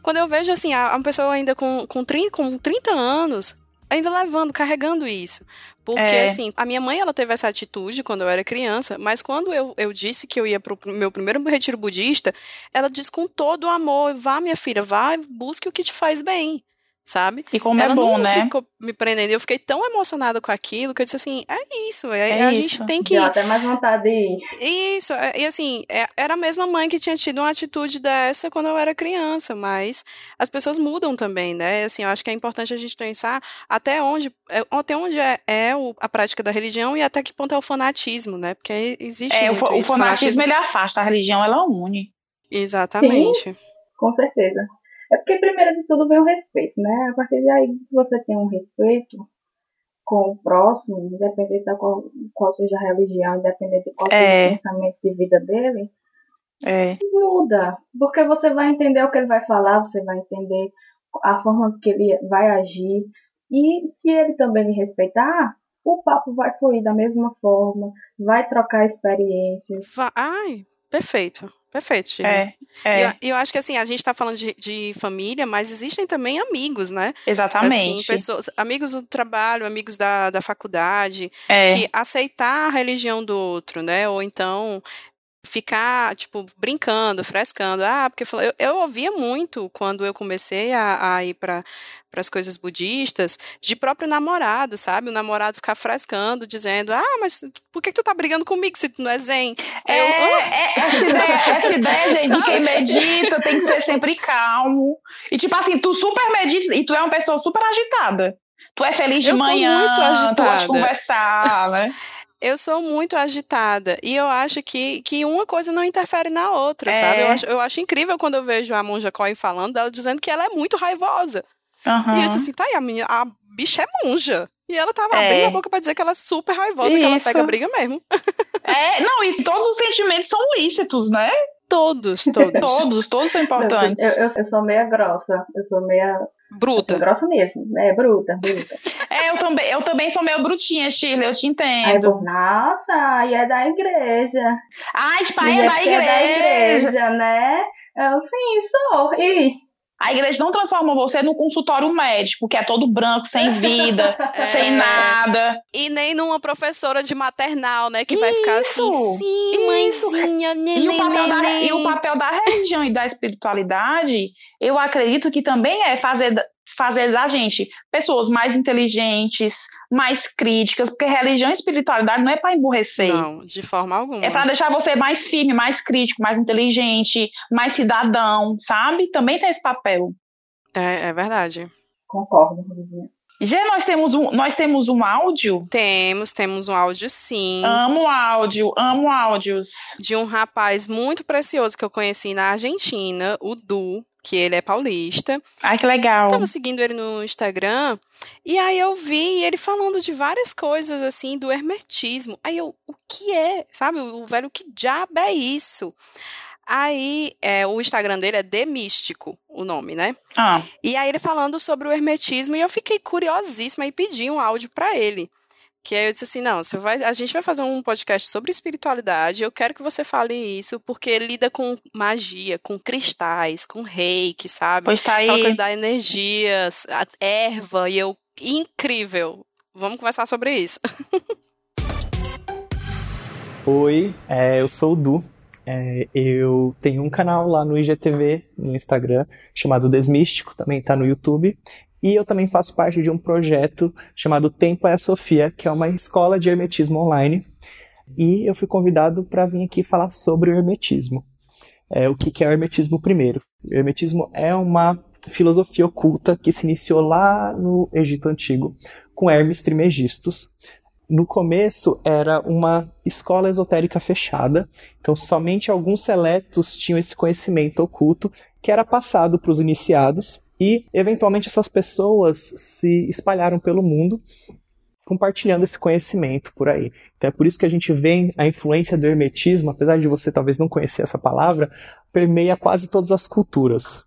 quando eu vejo assim, uma pessoa ainda com, com, 30, com 30 anos ainda levando, carregando isso. Porque, é. assim, a minha mãe, ela teve essa atitude quando eu era criança, mas quando eu, eu disse que eu ia pro meu primeiro retiro budista, ela disse com todo o amor, vá, minha filha, vá, busque o que te faz bem sabe? E como é ela é bom, não né? ficou me prendendo. Eu fiquei tão emocionada com aquilo que eu disse assim: é isso, é, é a isso. gente tem que. Deu até mais vontade de ir. Isso, é, e assim, é, era a mesma mãe que tinha tido uma atitude dessa quando eu era criança, mas as pessoas mudam também, né? Assim, eu acho que é importante a gente pensar até onde, é, até onde é, é a prática da religião e até que ponto é o fanatismo, né? Porque existe. É, o, o fanatismo, fanatismo ele afasta, a religião ela une. Exatamente. Sim, com certeza. É porque, primeiro de tudo, vem o respeito, né? A partir daí você tem um respeito com o próximo, independente da qual, qual seja a religião, independente de qual é. seja o pensamento de vida dele, é. muda. Porque você vai entender o que ele vai falar, você vai entender a forma que ele vai agir. E se ele também lhe respeitar, o papo vai fluir da mesma forma, vai trocar experiências. Ai, perfeito. Perfeito, Chico. É, é. E eu, eu, acho que assim, a gente está falando de, de, família, mas existem também amigos, né? Exatamente. Assim, pessoas, amigos do trabalho, amigos da, da faculdade, é. que aceitar a religião do outro, né? Ou então ficar, tipo, brincando, frescando. Ah, porque eu, eu ouvia muito quando eu comecei a, a ir para para as coisas budistas, de próprio namorado, sabe? O namorado ficar frescando, dizendo: Ah, mas por que, que tu tá brigando comigo se tu não é zen? É, eu, é essa ideia, essa ideia gente, de quem medita tem que ser sempre calmo. E tipo assim, tu super medita e tu é uma pessoa super agitada. Tu é feliz de eu manhã, sou muito agitada. tu gosta de conversar, né? eu sou muito agitada e eu acho que, que uma coisa não interfere na outra, é. sabe? Eu acho, eu acho incrível quando eu vejo a Monja Coy falando dela dizendo que ela é muito raivosa. Uhum. E eu disse assim, tá aí, a, minha, a bicha é monja. E ela tava é. abrindo a boca pra dizer que ela é super raivosa, Isso. que ela pega briga mesmo. É, não, e todos os sentimentos são lícitos, né? Todos, todos. todos, todos são importantes. Eu, eu, eu sou meia grossa, eu sou meia Bruta. grossa mesmo, né? Bruta, bruta. É, eu também, eu também sou meio brutinha, Shirley, eu te entendo. Aí, nossa, e é da igreja. Ai, pai, é, é da igreja. É da igreja, né? Eu, sim, sou. E a igreja não transforma você no consultório médico, que é todo branco, sem vida, é. sem nada. E nem numa professora de maternal, né? Que isso, vai ficar assim, sim, mãezinha, neném, e o, papel da, e o papel da religião e da espiritualidade, eu acredito que também é fazer fazer da gente pessoas mais inteligentes, mais críticas, porque religião e espiritualidade não é para emburrecer. Não, de forma alguma. É para deixar você mais firme, mais crítico, mais inteligente, mais cidadão, sabe? Também tem esse papel. É, é verdade. Concordo, Rodriguinha. Já nós temos um, nós temos um áudio? Temos, temos um áudio sim. Amo áudio, amo áudios. De um rapaz muito precioso que eu conheci na Argentina, o Du que ele é paulista. Ai, que legal. Tava seguindo ele no Instagram, e aí eu vi ele falando de várias coisas, assim, do hermetismo. Aí eu, o que é? Sabe, o velho, que diabo é isso? Aí, é, o Instagram dele é Demístico, o nome, né? Ah. E aí ele falando sobre o hermetismo, e eu fiquei curiosíssima e pedi um áudio para ele. Que aí eu disse assim, não, você vai, a gente vai fazer um podcast sobre espiritualidade, eu quero que você fale isso, porque lida com magia, com cristais, com reiki, sabe? Pois tá aí. Aquela coisa da energia, a erva, e eu, incrível. Vamos conversar sobre isso. Oi, é, eu sou o Du. É, eu tenho um canal lá no IGTV, no Instagram, chamado Desmístico, também tá no YouTube. E eu também faço parte de um projeto chamado Tempo é a Sofia, que é uma escola de hermetismo online. E eu fui convidado para vir aqui falar sobre o hermetismo. é, o que, que é o hermetismo primeiro. O hermetismo é uma filosofia oculta que se iniciou lá no Egito Antigo, com Hermes Trimegistus. No começo era uma escola esotérica fechada, então somente alguns seletos tinham esse conhecimento oculto que era passado para os iniciados e eventualmente essas pessoas se espalharam pelo mundo compartilhando esse conhecimento por aí. Então é por isso que a gente vê a influência do hermetismo, apesar de você talvez não conhecer essa palavra, permeia quase todas as culturas.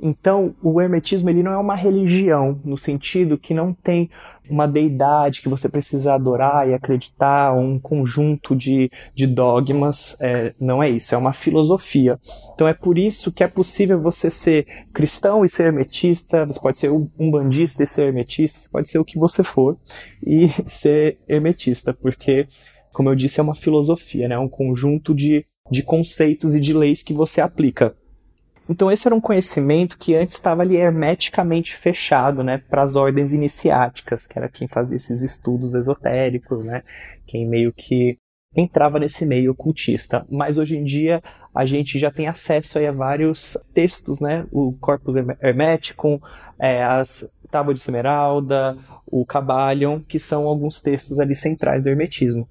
Então, o hermetismo ele não é uma religião, no sentido que não tem uma deidade que você precisa adorar e acreditar, ou um conjunto de, de dogmas. É, não é isso, é uma filosofia. Então, é por isso que é possível você ser cristão e ser hermetista, você pode ser um bandista e ser hermetista, você pode ser o que você for e ser hermetista, porque, como eu disse, é uma filosofia, né? é um conjunto de, de conceitos e de leis que você aplica. Então esse era um conhecimento que antes estava ali hermeticamente fechado, né, para as ordens iniciáticas, que era quem fazia esses estudos esotéricos, né, quem meio que entrava nesse meio ocultista. Mas hoje em dia a gente já tem acesso a vários textos, né, o Corpus Hermeticum, é, as Tábua de Esmeralda, o Cabalion, que são alguns textos ali centrais do hermetismo.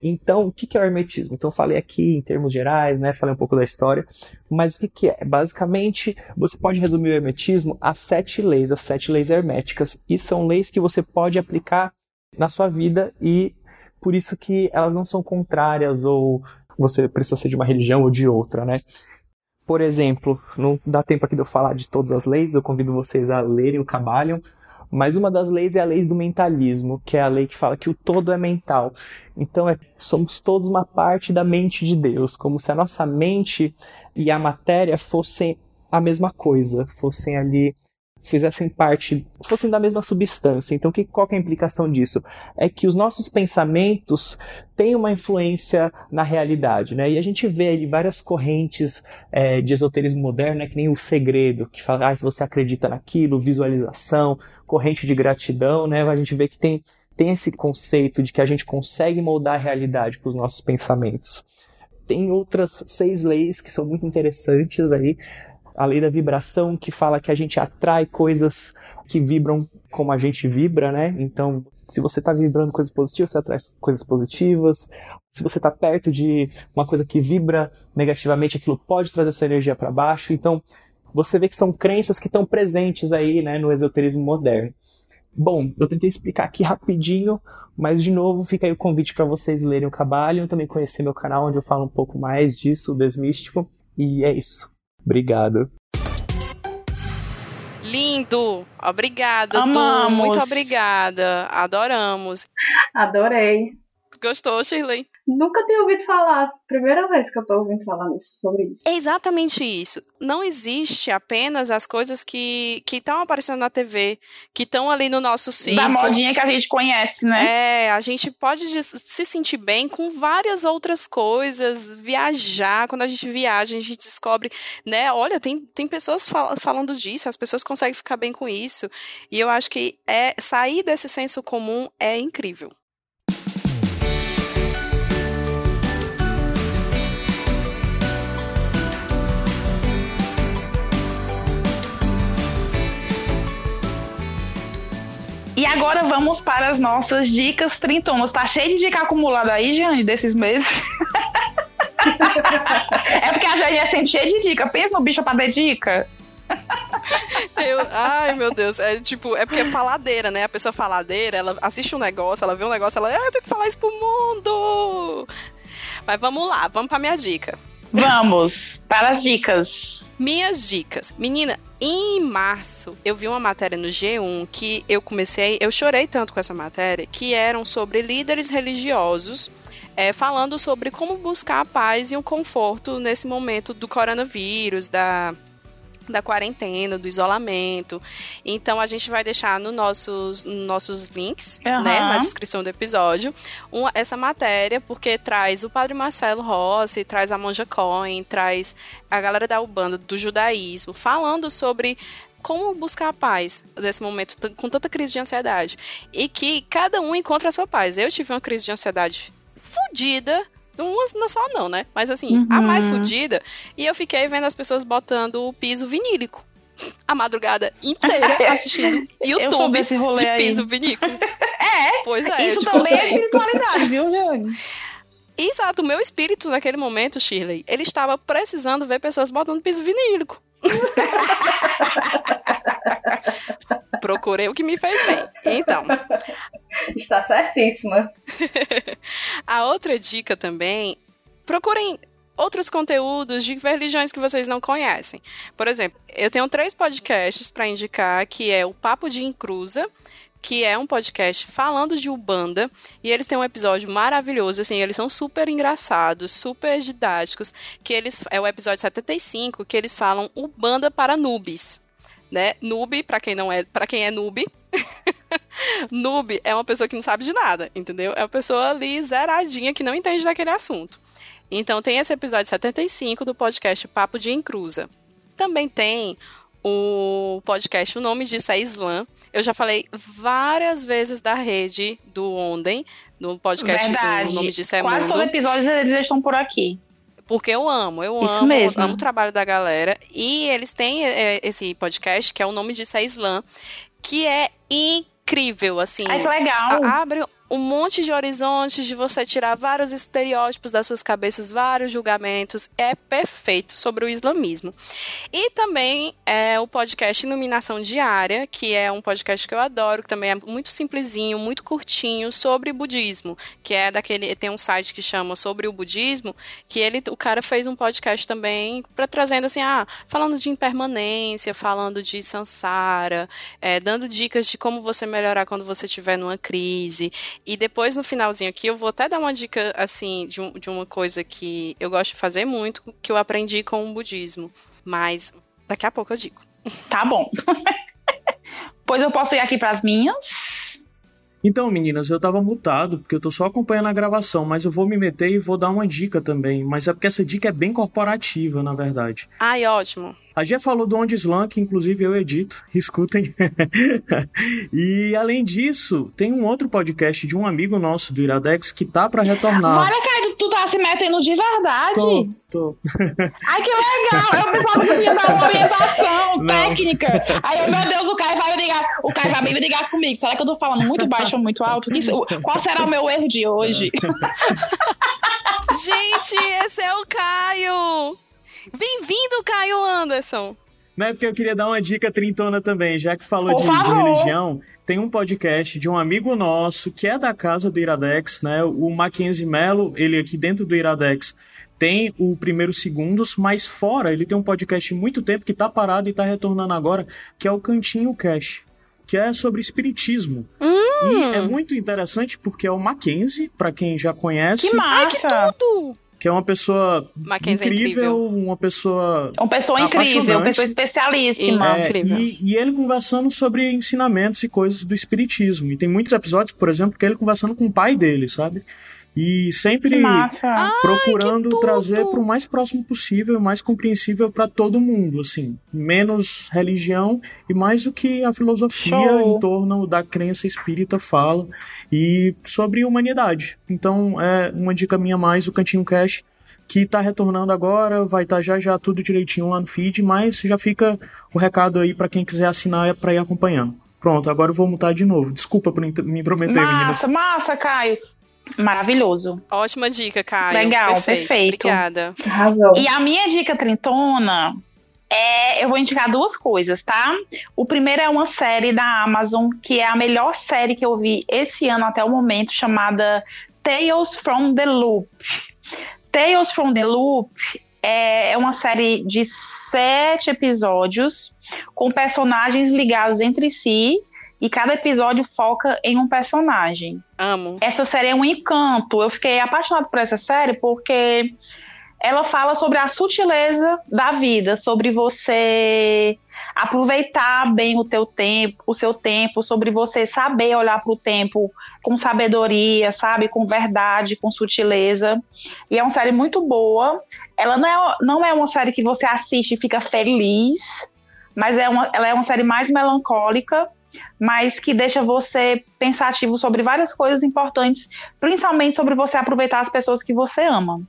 Então, o que é o hermetismo? Então, eu falei aqui em termos gerais, né? Falei um pouco da história, mas o que é? Basicamente, você pode resumir o hermetismo a sete leis, as sete leis herméticas, e são leis que você pode aplicar na sua vida e por isso que elas não são contrárias ou você precisa ser de uma religião ou de outra, né? Por exemplo, não dá tempo aqui de eu falar de todas as leis, eu convido vocês a lerem o Cabalion, mas uma das leis é a lei do mentalismo, que é a lei que fala que o todo é mental. Então é, somos todos uma parte da mente de Deus, como se a nossa mente e a matéria fossem a mesma coisa, fossem ali fizessem parte, fossem da mesma substância. Então, que, qual que é a implicação disso? É que os nossos pensamentos têm uma influência na realidade, né? E a gente vê ali várias correntes é, de esoterismo moderno, né? que nem o segredo, que fala, ah, se você acredita naquilo, visualização, corrente de gratidão, né? A gente vê que tem, tem esse conceito de que a gente consegue moldar a realidade com os nossos pensamentos. Tem outras seis leis que são muito interessantes aí, a lei da vibração, que fala que a gente atrai coisas que vibram como a gente vibra, né? Então, se você está vibrando coisas positivas, você atrai coisas positivas. Se você está perto de uma coisa que vibra negativamente, aquilo pode trazer sua energia para baixo. Então, você vê que são crenças que estão presentes aí, né, no esoterismo moderno. Bom, eu tentei explicar aqui rapidinho, mas de novo fica aí o convite para vocês lerem o Cabalho, também conhecer meu canal onde eu falo um pouco mais disso, o Desmístico. E é isso. Obrigado. Lindo! Obrigada, Amamos. Du. Muito obrigada. Adoramos. Adorei. Gostou, Shirley? Nunca tinha ouvido falar. Primeira vez que eu tô ouvindo falar nisso, sobre isso. É exatamente isso. Não existe apenas as coisas que estão aparecendo na TV, que estão ali no nosso sítio. Da modinha que a gente conhece, né? É, a gente pode se sentir bem com várias outras coisas, viajar. Quando a gente viaja, a gente descobre, né? Olha, tem, tem pessoas fal falando disso, as pessoas conseguem ficar bem com isso. E eu acho que é sair desse senso comum é incrível. Agora vamos para as nossas dicas trintonas. Tá cheio de dica acumulada aí, Jane, desses meses. é porque a Jane é sempre cheia de dica. Pensa no bicho pra dar dica. Eu, ai, meu Deus. É tipo, é porque é faladeira, né? A pessoa faladeira, ela assiste um negócio, ela vê um negócio, ela, ah, eu tenho que falar isso pro mundo. Mas vamos lá, vamos pra minha dica. Vamos para as dicas. Minhas dicas. Menina, em março, eu vi uma matéria no G1 que eu comecei, eu chorei tanto com essa matéria, que eram sobre líderes religiosos é, falando sobre como buscar a paz e o conforto nesse momento do coronavírus, da da quarentena, do isolamento. Então a gente vai deixar no nossos, nossos links, uhum. né, na descrição do episódio, essa matéria, porque traz o Padre Marcelo Rossi, traz a Monja Cohen, traz a galera da Ubanda do judaísmo, falando sobre como buscar a paz nesse momento com tanta crise de ansiedade. E que cada um encontra a sua paz. Eu tive uma crise de ansiedade fodida Umas não só não, né? Mas assim, a mais fodida. E eu fiquei vendo as pessoas botando o piso vinílico. A madrugada inteira assistindo YouTube de aí. piso vinílico. É, Pois é, isso também é contei. espiritualidade, viu, Jane? Exato, o meu espírito naquele momento, Shirley, ele estava precisando ver pessoas botando piso vinílico. Procurei o que me fez bem. Então, Está certíssima. a outra dica também, procurem outros conteúdos de religiões que vocês não conhecem. Por exemplo, eu tenho três podcasts para indicar, que é o Papo de Encruza, que é um podcast falando de Ubanda, e eles têm um episódio maravilhoso, assim, eles são super engraçados, super didáticos, que eles é o episódio 75, que eles falam Ubanda para noobs, né? Noob, para quem não é, para quem é noob, noob é uma pessoa que não sabe de nada, entendeu? É uma pessoa ali zeradinha que não entende daquele assunto. Então tem esse episódio 75 do podcast Papo de Encruza. Também tem o podcast O Nome Disso é Islã. Eu já falei várias vezes da rede do Onden, no podcast Verdade. O Nome Disso é Quase Mundo. todo episódio eles estão por aqui. Porque eu amo, eu Isso amo, mesmo. amo o trabalho da galera. E eles têm é, esse podcast, que é o nome disso é Islã, que é incrível, assim. Que legal. A- abre um monte de horizontes de você tirar vários estereótipos das suas cabeças, vários julgamentos. É perfeito sobre o islamismo. E também é o podcast Iluminação Diária, que é um podcast que eu adoro, que também é muito simplesinho, muito curtinho, sobre budismo, que é daquele tem um site que chama Sobre o Budismo, que ele o cara fez um podcast também para trazendo assim, ah, falando de impermanência, falando de samsara, é, dando dicas de como você melhorar quando você estiver numa crise. E depois, no finalzinho aqui, eu vou até dar uma dica, assim, de, um- de uma coisa que eu gosto de fazer muito, que eu aprendi com o budismo. Mas daqui a pouco eu digo. Tá bom. pois eu posso ir aqui pras minhas. Então, meninas, eu tava mutado, porque eu tô só acompanhando a gravação, mas eu vou me meter e vou dar uma dica também. Mas é porque essa dica é bem corporativa, na verdade. Ai, ótimo. A Gia falou do Onde Slam, que inclusive eu edito, escutem. e além disso, tem um outro podcast de um amigo nosso do Iradex que tá pra retornar. Olha, Caio, tu tá se metendo de verdade. Tô, tô. Ai, que legal! Eu pensava que ia dar uma orientação Não. técnica. Aí, eu, meu Deus, o Caio vai me ligar. O Caio vai me ligar comigo. Será que eu tô falando muito baixo ou muito alto? Qual será o meu erro de hoje? Gente, esse é o Caio! Bem-vindo, Caio Anderson! Não é porque eu queria dar uma dica trintona também, já que falou de, de religião. Tem um podcast de um amigo nosso que é da casa do Iradex, né? O Mackenzie Mello, ele aqui dentro do Iradex tem o primeiro segundos, mas fora ele tem um podcast há muito tempo que tá parado e tá retornando agora, que é o Cantinho Cash, que é sobre espiritismo. E é muito interessante porque é o Mackenzie, para quem já conhece, Que massa! Tudo! Que é uma pessoa é incrível, incrível. uma pessoa Uma pessoa incrível, uma pessoa especialíssima. É, incrível. e, e ele conversando sobre ensinamentos e coisas do espiritismo. E tem muitos episódios, por exemplo, que ele conversando com o pai dele, sabe? E sempre procurando tudo! trazer para o mais próximo possível e mais compreensível para todo mundo, assim, menos religião e mais o que a filosofia Show. em torno da crença espírita fala e sobre humanidade. Então, é uma dica minha a mais o Cantinho Cash que tá retornando agora, vai estar já já tudo direitinho lá no feed, mas já fica o recado aí para quem quiser assinar para ir acompanhando. Pronto, agora eu vou mutar de novo. Desculpa por me intrometer, meninas. Massa, massa, Caio. Maravilhoso. Ótima dica, Caio. Legal, perfeito. perfeito. Obrigada. Arrasou. E a minha dica trintona é. Eu vou indicar duas coisas, tá? O primeiro é uma série da Amazon, que é a melhor série que eu vi esse ano até o momento, chamada Tales from the Loop. Tales from the Loop é é uma série de sete episódios com personagens ligados entre si. E cada episódio foca em um personagem Amo. essa série é um encanto. Eu fiquei apaixonada por essa série porque ela fala sobre a sutileza da vida, sobre você aproveitar bem o teu tempo, o seu tempo, sobre você saber olhar para o tempo com sabedoria, sabe, com verdade, com sutileza. E é uma série muito boa. Ela não é, não é uma série que você assiste e fica feliz, mas é uma, ela é uma série mais melancólica. Mas que deixa você pensativo sobre várias coisas importantes, principalmente sobre você aproveitar as pessoas que você ama.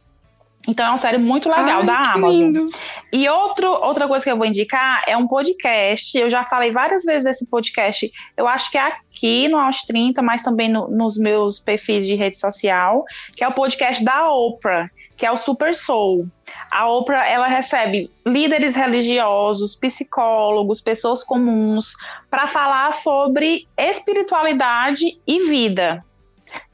Então é uma série muito legal Ai, da que Amazon. lindo. E outro, outra coisa que eu vou indicar é um podcast. Eu já falei várias vezes desse podcast. Eu acho que é aqui no Aos 30, mas também no- nos meus perfis de rede social, que é o podcast da Oprah, que é o Super Soul. A Oprah, ela recebe líderes religiosos, psicólogos, pessoas comuns, para falar sobre espiritualidade e vida.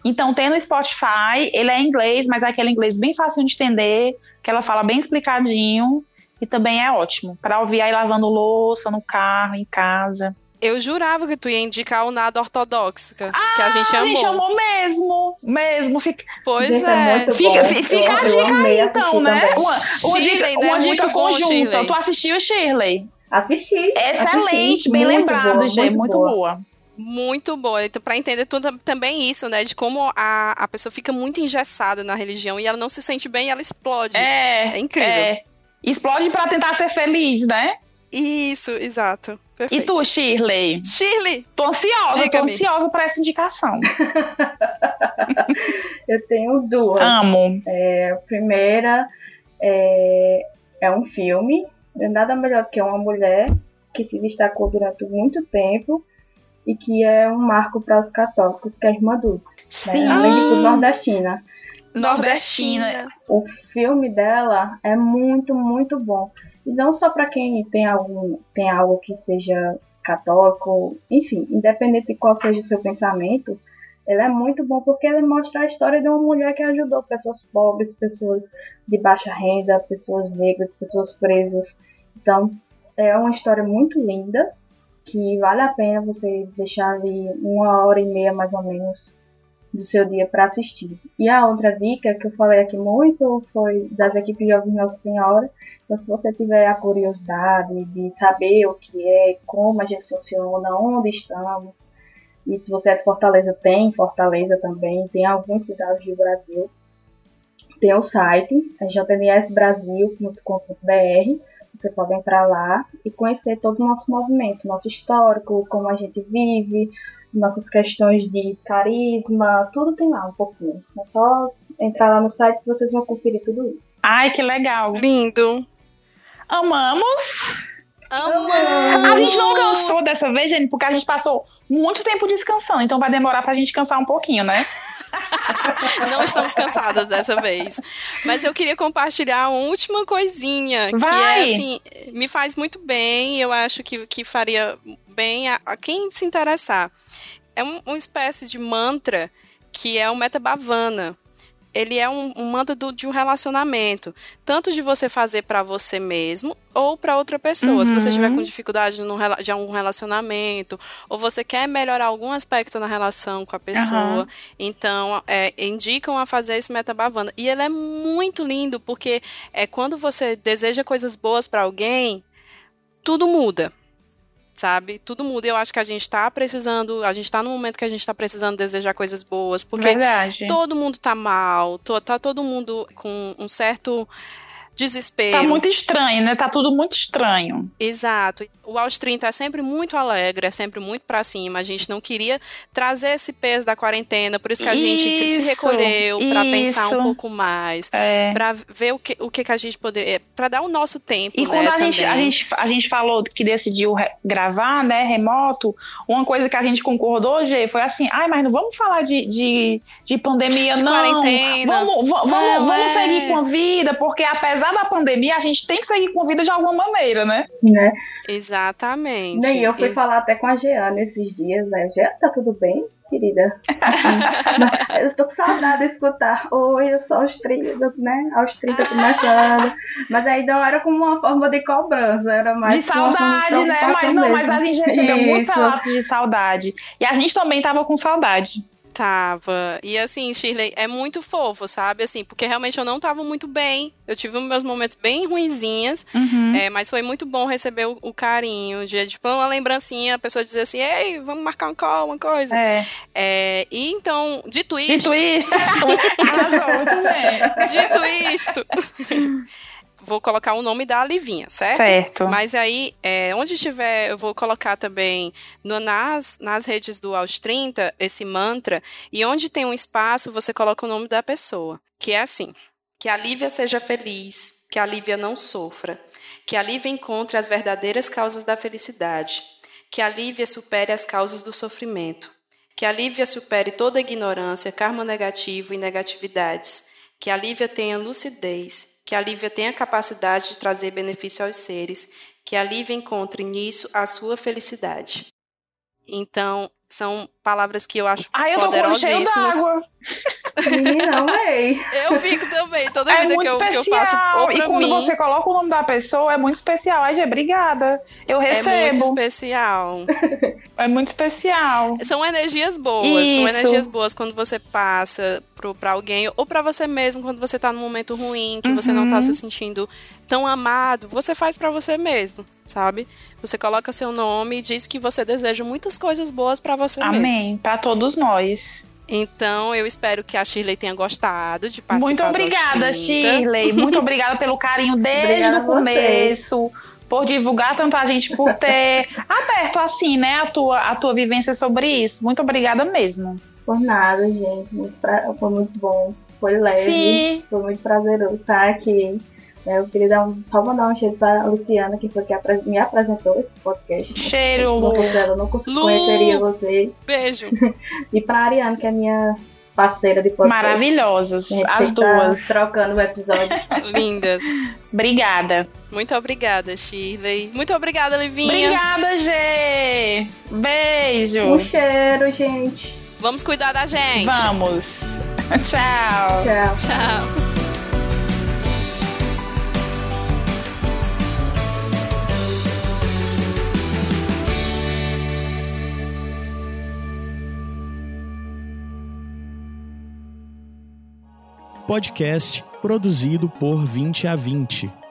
Então tem no Spotify, ele é em inglês, mas é aquele inglês bem fácil de entender, que ela fala bem explicadinho e também é ótimo para ouvir aí lavando louça no carro, em casa. Eu jurava que tu ia indicar o Nada Ortodoxa, que a gente Ah, amou. A gente amou mesmo, mesmo. Fica, Pois Gente, é. muito fica, fica Eu- a dica aí, então, né? Uma, uma Shirley, dica, né? uma Muito dica bom, conjunta. Shirley. Tu assistiu, Shirley? Assisti. Excelente, assisti. bem Muito lembrado, boa, gente. Muito boa. Muito boa. Então, pra entender tudo, também isso, né? De como a, a pessoa fica muito engessada na religião e ela não se sente bem e ela explode. É, É incrível. é. Explode pra tentar ser feliz, né? Isso, exato. E Perfeito. tu, Shirley? Shirley! Tô ansiosa, tô Diga-me. ansiosa pra essa indicação. Eu tenho duas. Amo. A primeira é, é um filme. É nada melhor que uma mulher que se destacou durante muito tempo e que é um marco para os católicos, que é a Irmã Dulce. Sim. Né? Além de tudo, Ah. nordestina. Nordestina. O filme dela é muito, muito bom. E não só para quem tem, algum, tem algo que seja católico, enfim, independente de qual seja o seu pensamento, ele é muito bom porque ele mostra a história de uma mulher que ajudou pessoas pobres, pessoas de baixa renda, pessoas negras, pessoas presas. Então, é uma história muito linda que vale a pena você deixar ali uma hora e meia mais ou menos do seu dia para assistir. E a outra dica que eu falei aqui muito foi das equipes Jovens Nossa Senhora. Então, se você tiver a curiosidade de saber o que é, como a gente funciona, onde estamos, e se você é de Fortaleza, tem Fortaleza também, tem algumas cidades do Brasil. Tem o site, é jmsbrasil.com.br. Você pode entrar lá e conhecer todo o nosso movimento, nosso histórico, como a gente vive, nossas questões de carisma, tudo tem lá um pouquinho. É só entrar lá no site que vocês vão conferir tudo isso. Ai, que legal. Lindo. Amamos. Amamos. A gente não cansou dessa vez, gente, porque a gente passou muito tempo descansando. Então vai demorar pra gente cansar um pouquinho, né? Não estamos cansadas dessa vez. Mas eu queria compartilhar uma última coisinha, que Vai. é assim, me faz muito bem, eu acho que, que faria bem a, a quem se interessar. É um- uma espécie de mantra que é o Metabhavana. Ele é um, um mantra do- de um relacionamento, tanto de você fazer pra você mesmo ou pra outra pessoa. Se você Uhum. estiver com dificuldade num rela- de algum relacionamento, ou você quer melhorar algum aspecto na relação com a pessoa, Aham. então, é, indicam a fazer esse metabhavana. E ele é muito lindo, porque é quando você deseja coisas boas pra alguém, tudo muda. Sabe? Tudo muda. Eu acho que a gente tá precisando, a gente tá no momento que a gente tá precisando desejar coisas boas, porque Verdade. todo mundo tá mal, to- tá todo mundo com um certo desespero. Tá muito estranho, né? Tá tudo muito estranho. Exato. O Aos 30 é sempre muito alegre, é sempre muito pra cima. A gente não queria trazer esse peso da quarentena, por isso que a gente se Isso, recolheu pra pensar isso. um pouco mais, É. Pra ver o que, o que, que a gente poderia, Pra dar o nosso tempo, E né, quando a gente, a, gente, a gente falou que decidiu gravar, né, remoto, uma coisa que a gente concordou, Gê, foi assim, ai, mas não vamos falar de, de, de pandemia, De não. quarentena. Vamos, va- vamos, vamos é. seguir com a vida, porque apesar da pandemia, a gente tem que seguir com vida de alguma maneira, né? Né? Exatamente. Nem eu fui Ex- falar até com a Jeana esses dias, né? Jeana, tá tudo bem, querida? Eu tô com saudade de escutar. Oi, eu sou aos 30, né? Aos 30 começando. Mas aí não era como uma forma de cobrança, era mais de saudade, né? Mas não, mesmo. mas a gente recebeu muitos relatos de saudade. E a gente também tava com saudade. Tava. E assim, Shirley, é muito fofo, sabe? Assim, porque realmente eu não tava muito bem. Eu tive meus momentos bem ruinzinhas. Uhum. É, mas foi muito bom receber o, o carinho, de tipo, uma lembrancinha, a pessoa dizer assim, ei, vamos marcar um call, uma coisa. É. É, e então, dito isto, Dito isso, arrasou, muito bem. dito isto, vou colocar o nome da Livinha, certo? Certo. Mas aí, é, onde estiver, eu vou colocar também no- nas, nas redes do Aos 30 esse mantra. E onde tem um espaço, você coloca o nome da pessoa. Que é assim: que a Lívia seja feliz, que a Lívia não sofra, que a Lívia encontre as verdadeiras causas da felicidade, que a Lívia supere as causas do sofrimento, que a Lívia supere toda ignorância, karma negativo e negatividades, que a Lívia tenha lucidez, que a Lívia tenha capacidade de trazer benefício aos seres, que a Lívia encontre nisso a sua felicidade. Então, são palavras que eu acho Ai, eu tô com amei. Eu fico também, toda É vida que eu, que eu faço ou e quando mim. você coloca o nome da pessoa, é muito especial. Ai, Gê, obrigada. Eu É muito recebo. especial. É muito especial. São energias boas, Isso. são energias boas quando você passa pro, pra alguém, ou pra você mesmo, quando você tá num momento ruim, que você não tá Uhum. se sentindo tão amado, você faz pra você mesmo, sabe? Você coloca seu nome e diz que você deseja muitas coisas boas pra você mesmo. Amém. Pra todos nós. Então, eu espero que a Shirley tenha gostado de participar Muito obrigada, Aos 30. Shirley. Muito obrigada pelo carinho desde Obrigada o começo. Por divulgar tanta gente, por ter aberto assim, né, a tua, a tua vivência sobre isso. Muito obrigada mesmo. Por nada, gente. Muito pra- Foi muito bom. Foi leve. Sim. Foi muito prazeroso estar aqui. Eu queria dar um, só mandar um cheiro para a Luciana, que foi que apre- me apresentou esse podcast. Cheiro, não Lu. fosse ela, eu não conheceria vocês. Beijo. E para a Ariane, que é minha parceira de podcast. Maravilhosas. As tá duas. trocando o episódio. Lindas. Obrigada. Muito obrigada, Shirley. Muito obrigada, Livinha. Obrigada, Gê. Beijo. um cheiro, gente. Vamos cuidar da gente. Vamos. Tchau. Tchau. Tchau. Podcast produzido por 20 a 20.